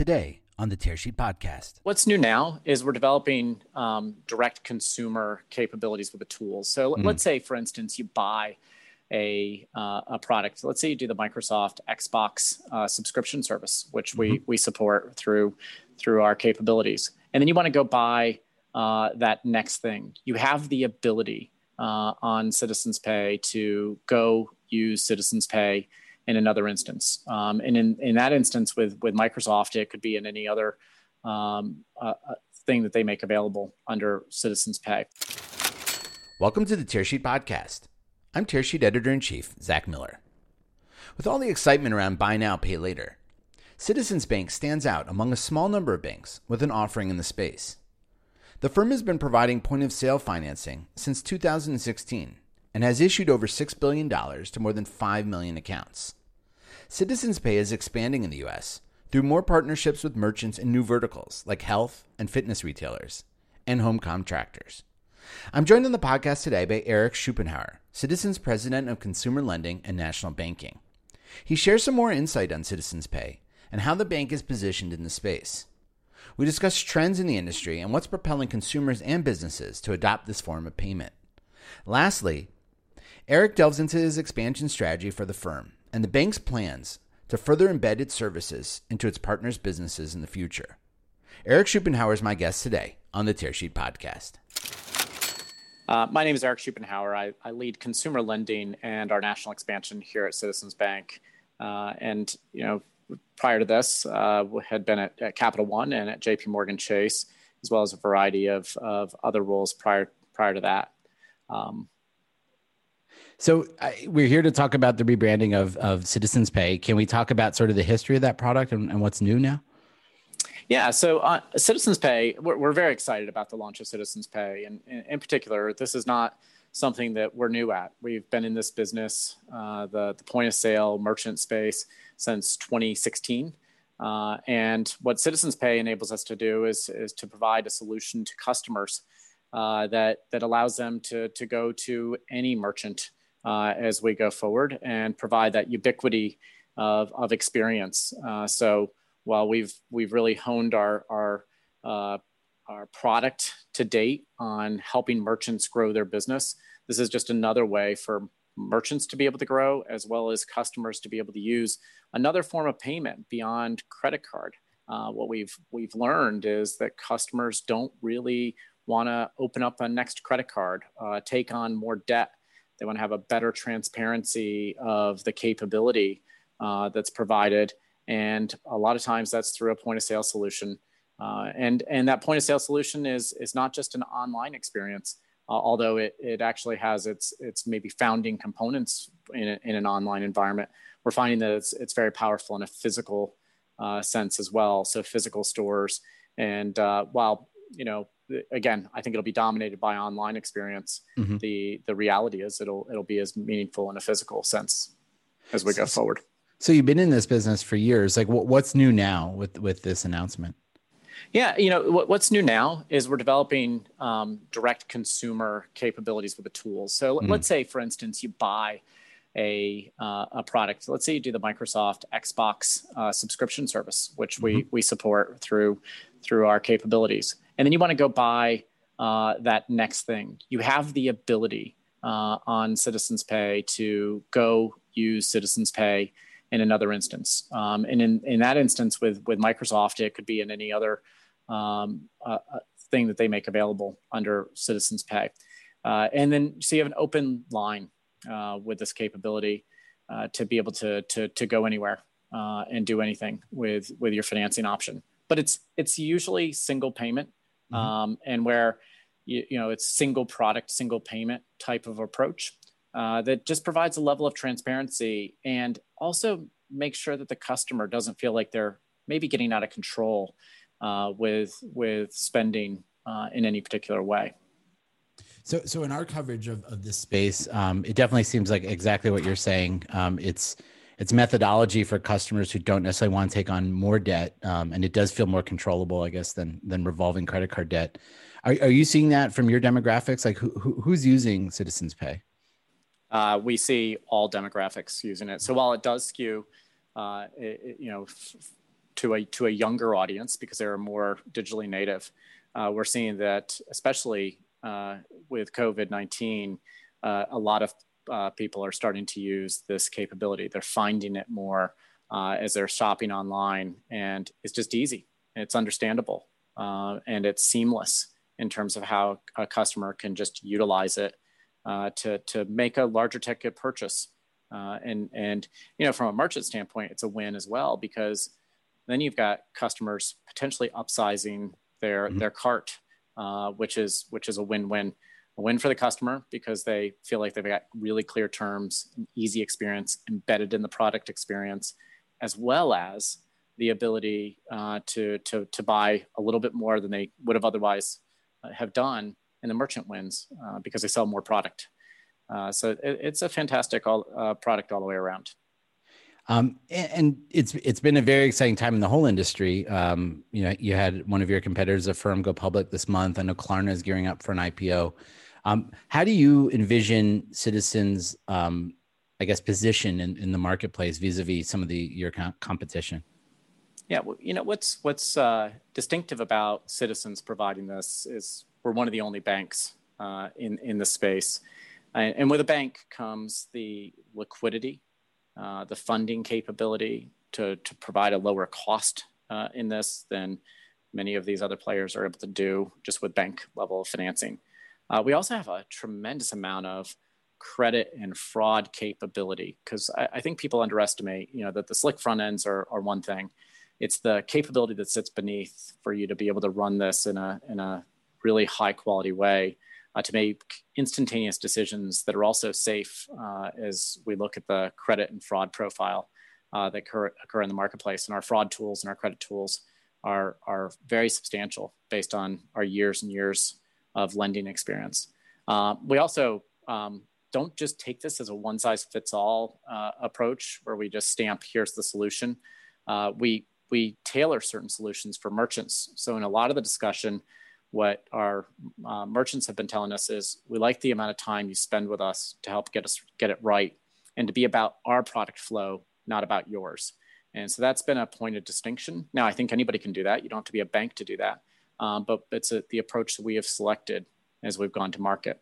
today on the Tearsheet Podcast. What's new now is we're developing um, direct consumer capabilities with the tools. So mm. let's say, for instance, you buy a, uh, a product. Let's say you do the Microsoft Xbox uh, subscription service, which mm-hmm. we, we support through through our capabilities, and then you want to go buy uh, that next thing. You have the ability uh, on Citizens Pay to go use Citizens Pay in another instance. Um, and in, in that instance with, with Microsoft, it could be in any other um, uh, uh, thing that they make available under Citizens Pay. Welcome to the Tearsheet Podcast. I'm Tearsheet Editor in Chief, Zack Miller. With all the excitement around buy now, pay later, Citizens Bank stands out among a small number of banks with an offering in the space. The firm has been providing point of sale financing since 2016 and has issued over $6 billion to more than 5 million accounts. Citizens Pay is expanding in the US through more partnerships with merchants in new verticals like health and fitness retailers and home contractors. I'm joined on the podcast today by Eric Schuppenhauer, Citizens President of Consumer Lending and National Banking. He shares some more insight on Citizens Pay and how the bank is positioned in the space. We discuss trends in the industry and what's propelling consumers and businesses to adopt this form of payment. Lastly, Eric delves into his expansion strategy for the firm and the bank's plans to further embed its services into its partners' businesses in the future. Eric Schuppenhauer is my guest today on the Tearsheet podcast. Uh, my name is Eric Schuppenhauer. I, I, lead consumer lending and our national expansion here at Citizens Bank. Uh, and you know, prior to this, uh, had been at, at, Capital One and at J.P. Morgan Chase, as well as a variety of, of other roles prior prior to that. Um, so I, we're here to talk about the rebranding of of Citizens Pay. Can we talk about sort of the history of that product and, and what's new now? Yeah, so uh, Citizens Pay, we're, we're, very excited about the launch of Citizens Pay, and in, particular, this is not something that we're new at. We've been in this business, uh, the the point of sale merchant space since 2016. Uh, and what Citizens Pay enables us to do is, is to provide a solution to customers uh, that, that allows them to, to go to any merchant uh, as we go forward and provide that ubiquity of, of experience. Uh, so while we've, we've really honed our, our, uh, our product to date on helping merchants grow their business, this is just another way for merchants to be able to grow as well as customers to be able to use another form of payment beyond credit card. Uh, what we've we've learned is that customers don't really want to open up a next credit card, uh, take on more debt. They want to have a better transparency of the capability uh, that's provided, and a lot of times that's through a point of sale solution. Uh, and and that point of sale solution is is not just an online experience uh, although it, it actually has its its maybe founding components in, a, in an online environment. We're finding that it's it's very powerful in a physical uh, sense as well. So physical stores, and uh, while you know, again, I think it'll be dominated by online experience. Mm-hmm. The the reality is it'll it'll be as meaningful in a physical sense as we go forward. So you've been in this business for years. Like, what, what's new now with with this announcement? Yeah, you know what, what's new now is we're developing um, direct consumer capabilities with the tools. So mm. let's say, for instance, you buy a uh, a product. Let's say you do the Microsoft Xbox uh, subscription service, which mm-hmm. we we support through through our capabilities, and then you want to go buy uh, that next thing. You have the ability uh, on Citizens Pay to go use Citizens Pay in another instance. Um, and in, in that instance with, with Microsoft, it could be in any other um, uh, uh, thing that they make available under Citizens Pay. Uh, and then so you have an open line uh, with this capability uh, to be able to, to, to go anywhere uh, and do anything with, with your financing option. But it's, it's usually single payment mm-hmm. um, and where you, you know it's single product, single payment type of approach uh, that just provides a level of transparency and also make sure that the customer doesn't feel like they're maybe getting out of control uh, with with spending uh, in any particular way. So, so in our coverage of, of this space, um, it definitely seems like exactly what you're saying. Um, it's it's methodology for customers who don't necessarily want to take on more debt, um, and it does feel more controllable, I guess, than than revolving credit card debt. Are, are you seeing that from your demographics? Like, who, who who's using Citizens Pay? uh, we see all demographics using it. So while it does skew, uh, it, you know, to a to a younger audience because they're more digitally native. Uh, we're seeing that, especially uh, with COVID nineteen, uh, a lot of uh, people are starting to use this capability. They're finding it more uh, as they're shopping online, and it's just easy. It's understandable, and it's seamless in terms of how a customer can just utilize it to to make a larger ticket purchase. Uh, and and you know from a merchant standpoint it's a win as well because then you've got customers potentially upsizing their mm-hmm. their cart uh, which is which is a win-win a win for the customer because they feel like they've got really clear terms an easy experience embedded in the product experience as well as the ability uh, to, to, to buy a little bit more than they would have otherwise uh, have done and the merchant wins uh, because they sell more product uh, so it, it's a fantastic all, uh, product all the way around. Um, and, and, it's it's been a very exciting time in the whole industry. Um, you know, you had one of your competitors, a Affirm, go public this month. I know Klarna is gearing up for an IPO. Um, how do you envision Citizens, um, I guess, position in, in the marketplace vis-a-vis some of the your competition? Yeah, well, you know what's what's uh, distinctive about Citizens providing this is we're one of the only banks uh, in in the space. And with a bank comes the liquidity, uh, the funding capability to, to provide a lower cost uh, in this than many of these other players are able to do just with bank level financing. Uh, we also have a tremendous amount of credit and fraud capability because I, I, think people underestimate, you know, that the slick front ends are, are one thing. It's the capability that sits beneath for you to be able to run this in a, in a really high quality way uh, to make instantaneous decisions that are also safe uh, as we look at the credit and fraud profile uh, that occur, occur in the marketplace. And our fraud tools and our credit tools are, are very substantial based on our years and years of lending experience. Uh, we also um, don't just take this as a one size fits all uh, approach where we just stamp here's the solution. Uh, we we tailor certain solutions for merchants. So in a lot of the discussion, what our uh, merchants have been telling us is we like the amount of time you spend with us to help get us get it right and to be about our product flow not about yours and so that's been a point of distinction now i think anybody can do that you don't have to be a bank to do that um, but it's a, the approach that we have selected as we've gone to market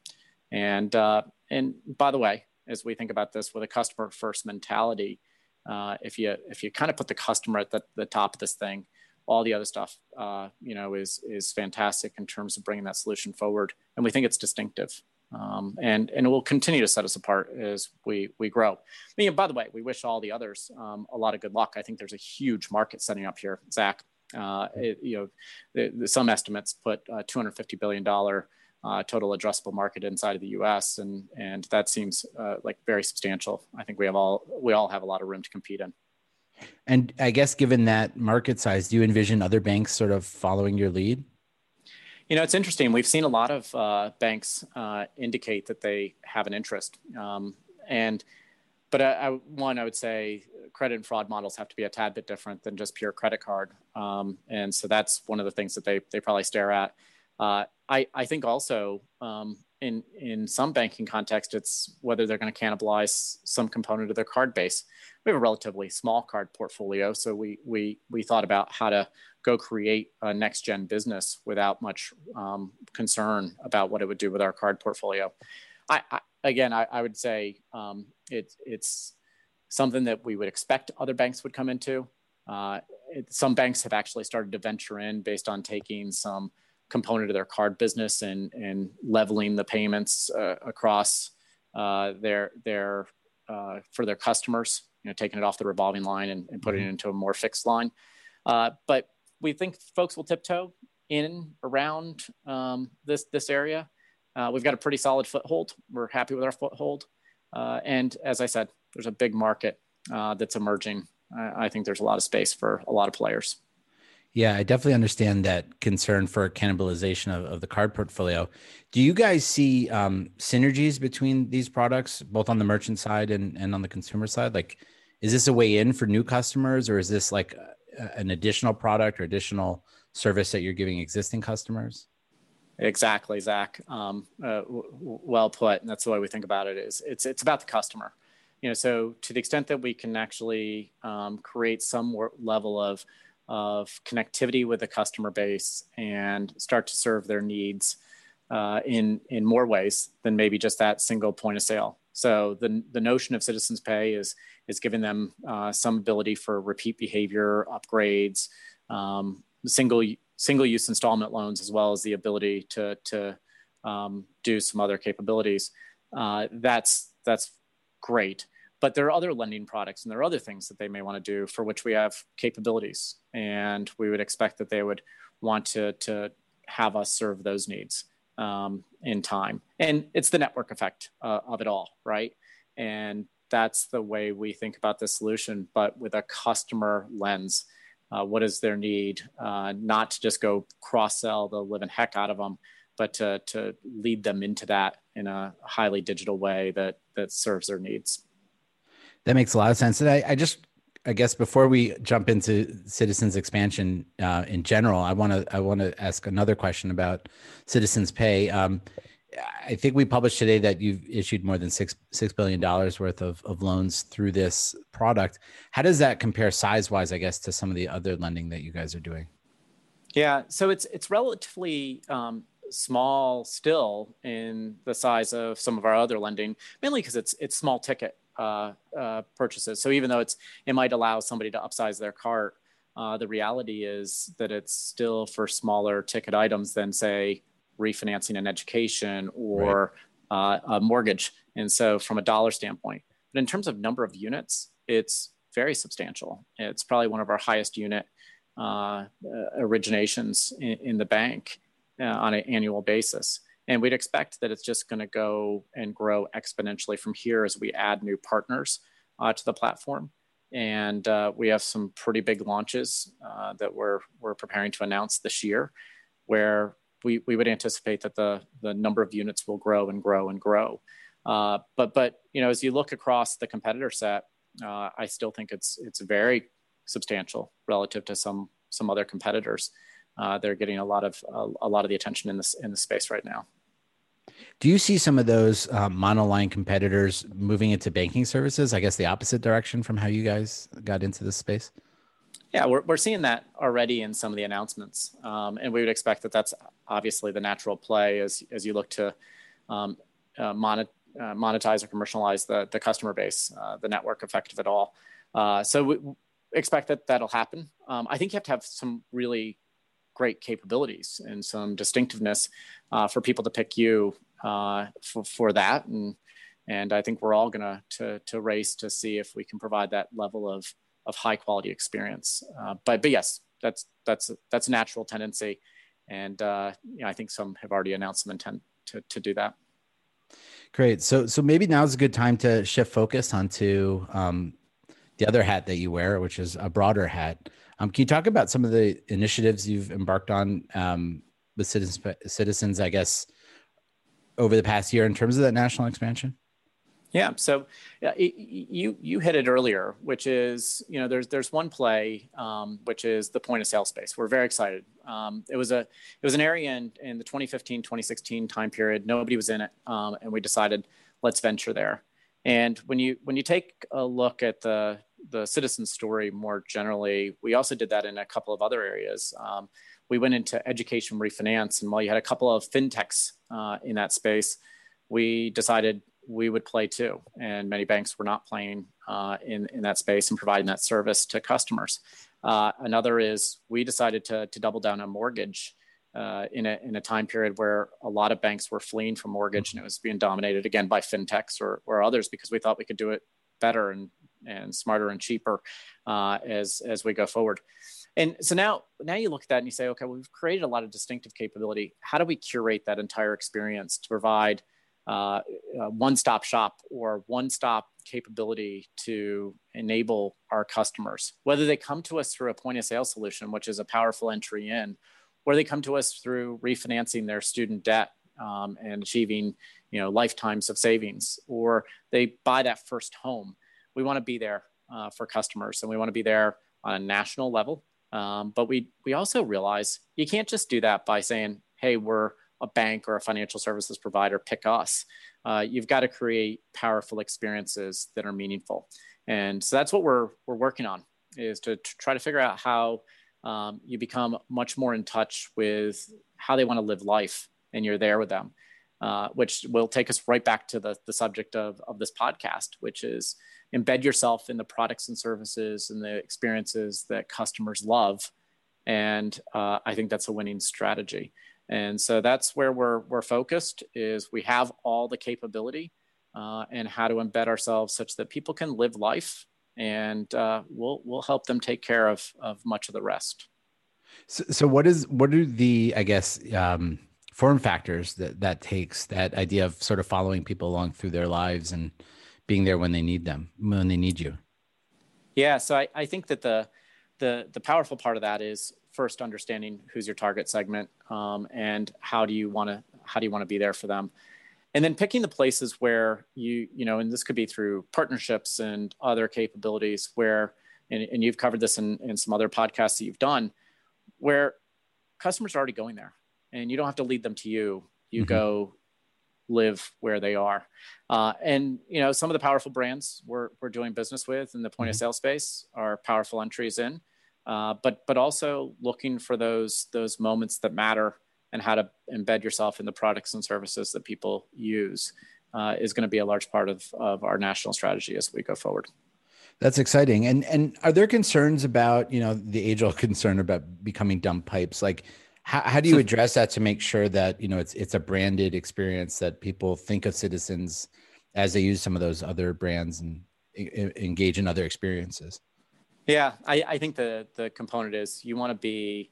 and uh, and by the way as we think about this with a customer first mentality uh, if you if you kind of put the customer at the, the top of this thing all the other stuff, uh, you know, is is fantastic in terms of bringing that solution forward, and we think it's distinctive, um, and and it will continue to set us apart as we we grow. I mean, by the way, we wish all the others um, a lot of good luck. I think there's a huge market setting up here, Zack. Uh, it, you know, the, the, some estimates put a 250 billion dollar uh, total addressable market inside of the U.S. and and that seems uh, like very substantial. I think we have all we all have a lot of room to compete in. And I guess given that market size, do you envision other banks sort of following your lead? You know, it's interesting. We've seen a lot of uh, banks uh, indicate that they have an interest, um, and but I, I, one, I would say credit and fraud models have to be a tad bit different than just pure credit card, um, and so that's one of the things that they they probably stare at. Uh, I I think also um, in in some banking context, it's whether they're going to cannibalize some component of their card base we have a relatively small card portfolio, so we we we thought about how to go create a next gen business without much um, concern about what it would do with our card portfolio. I, again, I, I, would say um, it, it's something that we would expect other banks would come into. Uh, it, some banks have actually started to venture in based on taking some component of their card business and and leveling the payments uh, across uh, their their uh, for their customers you know, taking it off the revolving line and, and putting mm-hmm. it into a more fixed line. Uh, but we think folks will tiptoe in around um, this this area. Uh, we've got a pretty solid foothold. We're happy with our foothold, uh, and as I said, there's a big market uh, that's emerging. I, I think there's a lot of space for a lot of players. Yeah, I definitely understand that concern for cannibalization of, of the card portfolio. Do you guys see um, synergies between these products, both on the merchant side and, and on the consumer side? Like, is this a way in for new customers, or is this like a, an additional product or additional service that you're giving existing customers? Exactly, Zack. Um, uh, w- well put. And that's the way we think about it. Is it's it's about the customer. You know, so to the extent that we can actually um, create some level of of connectivity with the customer base and start to serve their needs uh, in in more ways than maybe just that single point of sale. So the the notion of Citizens Pay is is giving them uh, some ability for repeat behavior upgrades, um, single single use installment loans, as well as the ability to to um, do some other capabilities. Uh, that's that's great. But there are other lending products and there are other things that they may want to do for which we have capabilities, and we would expect that they would want to to have us serve those needs um, in time. And it's the network effect uh, of it all, right? And that's the way we think about the solution, but with a customer lens. Uh, what is their need? Uh, not to just go cross sell the living heck out of them, but to, to lead them into that in a highly digital way that that serves their needs. That makes a lot of sense. And I, I just I guess before we jump into citizens expansion uh, in general, I want to I want to ask another question about citizens pay. Um, I think we published today that you've issued more than six six billion dollars worth of, of loans through this product. How does that compare size wise, I guess, to some of the other lending that you guys are doing? Yeah, so it's it's relatively um, small still in the size of some of our other lending, mainly because it's it's small ticket uh, uh, purchases. So even though it's it might allow somebody to upsize their cart, uh, the reality is that it's still for smaller ticket items than say refinancing an education or right. Uh, a mortgage. And so from a dollar standpoint, but in terms of number of units, it's very substantial. It's probably one of our highest unit uh, originations in, in, the bank uh, on an annual basis. And we'd expect that it's just going to go and grow exponentially from here as we add new partners uh, to the platform. And uh, we have some pretty big launches uh, that we're, we're preparing to announce this year, where we, we would anticipate that the, the number of units will grow and grow and grow. Uh, but, but you know, as you look across the competitor set, uh, I still think it's, it's very substantial relative to some, some other competitors. Uh, they're getting a lot of a lot of the attention in this in the space right now. Do you see some of those um, monoline competitors moving into banking services? I guess the opposite direction from how you guys got into this space. Yeah, we're, we're seeing that already in some of the announcements. Um, and we would expect that that's obviously the natural play as, as you look to um, uh, uh, monetize or commercialize the, the customer base, uh, the network effect of it all. Uh, so we expect that that'll happen. Um, I think you have to have some really great capabilities and some distinctiveness uh, for people to pick you uh, for, for that. And, and I think we're all going to, to race to see if we can provide that level of, of high quality experience. Uh, but, but yes, that's, that's, that's a natural tendency. And uh, you know, I think some have already announced some intent to, to do that. Great. So, so maybe now is a good time to shift focus onto um, the other hat that you wear, which is a broader hat. Um, can you talk about some of the initiatives you've embarked on um, with citizens, citizens, I guess, over the past year in terms of that national expansion? Yeah. So uh, you you hit it earlier, which is you know there's there's one play um, which is the point of sale space. We're very excited. Um, it was a it was an area in, in the 2015 2016 time period. Nobody was in it, um, and we decided let's venture there. And when you when you take a look at the the citizen story more generally, we also did that in a couple of other areas. Um, we went into education refinance, and while you had a couple of fintechs uh, in that space, we decided we would play too. And many banks were not playing uh, in, in that space and providing that service to customers. Uh, another is we decided to, to double down on mortgage uh, in, a, in a time period where a lot of banks were fleeing from mortgage and it was being dominated again by fintechs or, or others because we thought we could do it better and, and smarter and cheaper uh, as, as we go forward. And so now, now you look at that and you say, okay, we've created a lot of distinctive capability. How do we curate that entire experience to provide uh, one-stop shop or one-stop capability to enable our customers, whether they come to us through a point of sale solution, which is a powerful entry in, or they come to us through refinancing their student debt um, and achieving, you know, lifetimes of savings, or they buy that first home. We want to be there uh, for customers, and we want to be there on a national level um, but we we also realize you can't just do that by saying, "Hey, we're a bank or a financial services provider. Pick us." Uh, you've got to create powerful experiences that are meaningful, and so that's what we're we're working on is to, to try to figure out how um, you become much more in touch with how they want to live life and you're there with them uh, which will take us right back to the, the subject of, of this podcast which is embed yourself in the products and services and the experiences that customers love and uh, i think that's a winning strategy and so that's where we're, we're focused is we have all the capability uh, and how to embed ourselves such that people can live life and uh, we'll we'll help them take care of of much of the rest. So, so what is what are the I guess um, form factors that that takes that idea of sort of following people along through their lives and being there when they need them when they need you. Yeah, so I, I think that the the the powerful part of that is first understanding who's your target segment um, and how do you want to how do you want to be there for them and then picking the places where you you know and this could be through partnerships and other capabilities where and, and you've covered this in, in some other podcasts that you've done where customers are already going there and you don't have to lead them to you you mm-hmm. go live where they are uh, and you know some of the powerful brands we're, we're doing business with in the point mm-hmm. of sale space are powerful entries in uh, but but also looking for those those moments that matter and how to embed yourself in the products and services that people use uh, is going to be a large part of, of our national strategy as we go forward. That's exciting. And and are there concerns about you know the age old concern about becoming dumb pipes? Like, how, how do you address that to make sure that you know it's it's a branded experience that people think of Citizens as they use some of those other brands and engage in other experiences? Yeah, I, I think the the component is you want to be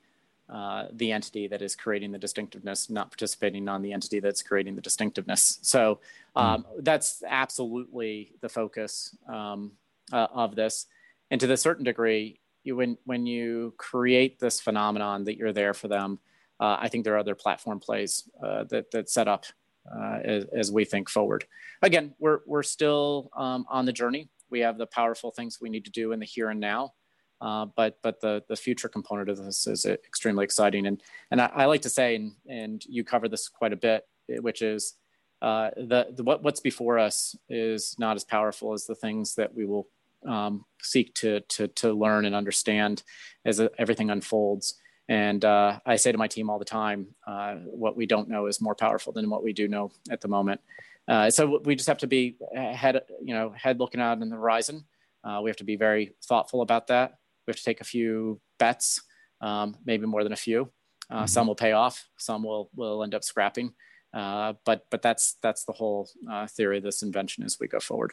uh, the entity that is creating the distinctiveness, not participating on the entity that's creating the distinctiveness. So um, mm. that's absolutely the focus um, uh, of this. And to a certain degree, you, when when you create this phenomenon that you're there for them, uh, I think there are other platform plays uh, that that set up uh, as, as, we think forward. Again, we're we're still um, on the journey. We have the powerful things we need to do in the here and now. Uh, but but the the future component of this is extremely exciting, and and I, I, like to say, and and you cover this quite a bit, which is uh, the, the what what's before us is not as powerful as the things that we will um, seek to to to learn and understand as everything unfolds. And uh, I say to my team all the time, uh, what we don't know is more powerful than what we do know at the moment. Uh, so we just have to be head, you know, head looking out in the horizon. Uh, we have to be very thoughtful about that we have to take a few bets, um, maybe more than a few. Uh, mm-hmm. Some will pay off, some will will end up scrapping. Uh, but but that's that's the whole uh, theory of this invention as we go forward.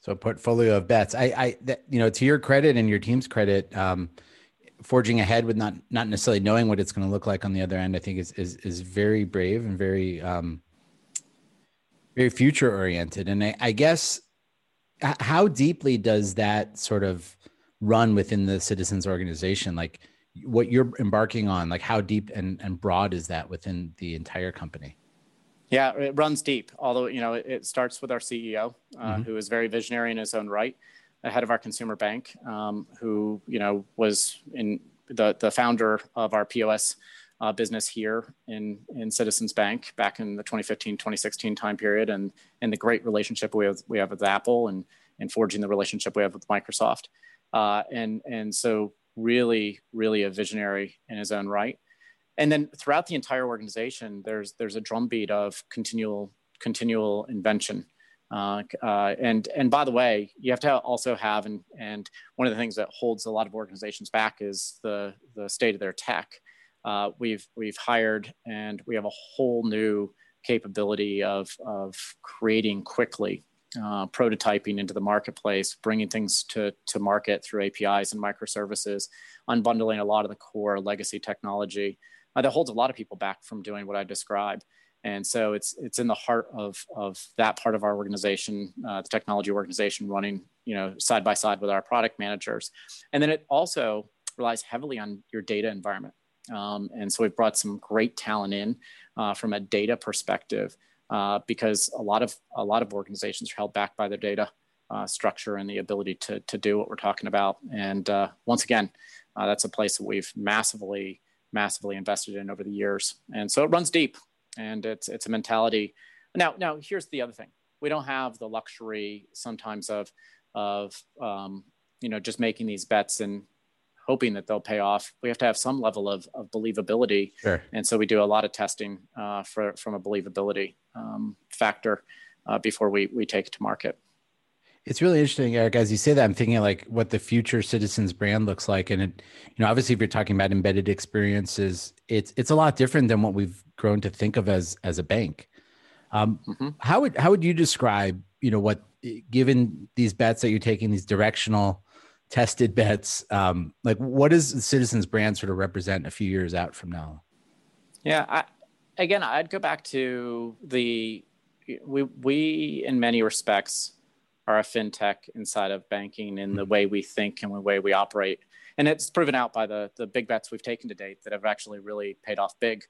So portfolio of bets. I, I that, you know, to your credit and your team's credit, um, forging ahead with not not necessarily knowing what it's going to look like on the other end, I think is is is very brave and very um, very future oriented. And I, I guess how deeply does that sort of run within the citizens organization like what you're embarking on like how deep and, and broad is that within the entire company yeah it runs deep although you know it, it starts with our ceo uh, mm-hmm. who is very visionary in his own right head of our consumer bank um, who you know was in the, the founder of our pos uh, business here in, in Citizens Bank back in the 2015 2016 time period, and, and the great relationship we have, we have with Apple and, and forging the relationship we have with Microsoft uh, and and so really really a visionary in his own right. And then throughout the entire organization, there's there's a drumbeat of continual continual invention. Uh, uh, and and by the way, you have to also have and and one of the things that holds a lot of organizations back is the the state of their tech. Uh, we've we've hired and we have a whole new capability of of creating quickly uh, prototyping into the marketplace, bringing things to, to market through APIs and microservices, unbundling a lot of the core legacy technology uh, that holds a lot of people back from doing what I described. And so it's it's in the heart of, of that part of our organization, uh, the technology organization, running you know side by side with our product managers, and then it also relies heavily on your data environment. Um, and so we've brought some great talent in uh, from a data perspective uh, because a lot of a lot of organizations are held back by their data uh, structure and the ability to to do what we're talking about. And uh, once again, uh, that's a place that we've massively massively invested in over the years. And so it runs deep, and it's it's a mentality. Now now here's the other thing: we don't have the luxury sometimes of of um, you know just making these bets and hoping that they'll pay off, we have to have some level of, of believability. Sure. And so we do a lot of testing uh, for, from a believability um, factor uh, before we, we take it to market. It's really interesting, Eric. As you say that, I'm thinking like what the future Citizens brand looks like, and it, you know, obviously, if you're talking about embedded experiences, it's it's a lot different than what we've grown to think of as as a bank. Um, mm-hmm. How would how would you describe, you know, what given these bets that you're taking, these directional tested bets, um, like what does the Citizens brand sort of represent a few years out from now? Yeah, I, again, I'd go back to the we we in many respects are a fintech inside of banking in the hmm. way we think and the way we operate. And it's proven out by the, the big bets we've taken to date that have actually really paid off big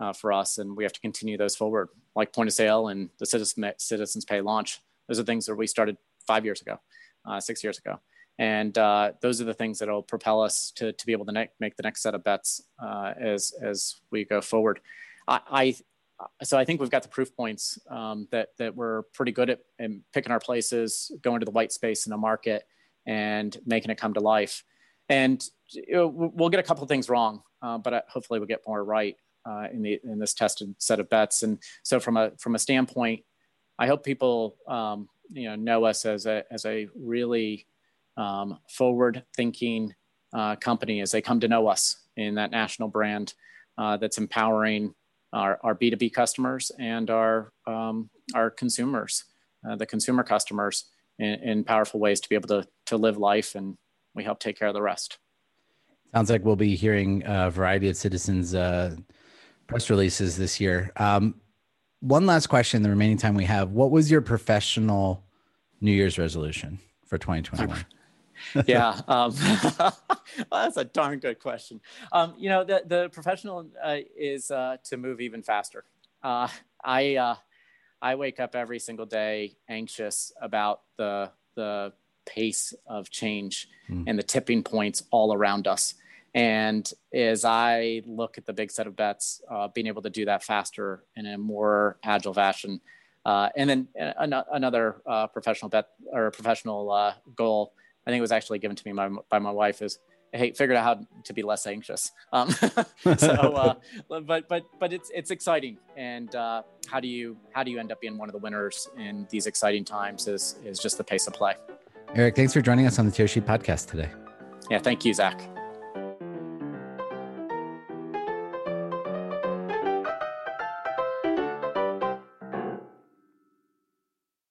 uh, for us. And we have to continue those forward, like point of sale and the Citizen, Citizens Pay launch. Those are things that we started five years ago, uh, six years ago. And uh, those are the things that will propel us to, to be able to ne- make the next set of bets uh, as, as we go forward. I, I so I think we've got the proof points um, that that we're pretty good at in picking our places, going to the white space in the market, and making it come to life. And you know, we'll get a couple of things wrong, uh, but hopefully we'll get more right uh, in the in this tested set of bets. And so from a from a standpoint, I hope people um, you know know us as a as a really um, forward thinking uh, company as they come to know us in that national brand uh, that's empowering our, our B2B customers and our, um, our consumers, uh, the consumer customers in, in, powerful ways to be able to, to live life and we help take care of the rest. Sounds like we'll be hearing a variety of citizens uh, press releases this year. Um, one last question, the remaining time we have. What was your professional New Year's resolution for 2021? yeah, um, well, that's a darn good question. Um, you know, the the professional uh, is uh, to move even faster. Uh, I uh, I wake up every single day anxious about the the pace of change mm. and the tipping points all around us. And as I look at the big set of bets, uh, being able to do that faster in a more agile fashion. Uh, and then another professional bet or professional goal I think it was actually given to me by, by my wife is, hey, figured out how to be less anxious. Um, so, uh, but but but it's it's exciting, and uh, how do you how do you end up being one of the winners in these exciting times? Is is just the pace of play. Eric, thanks for joining us on the Tearsheet podcast today. Yeah, thank you, Zack.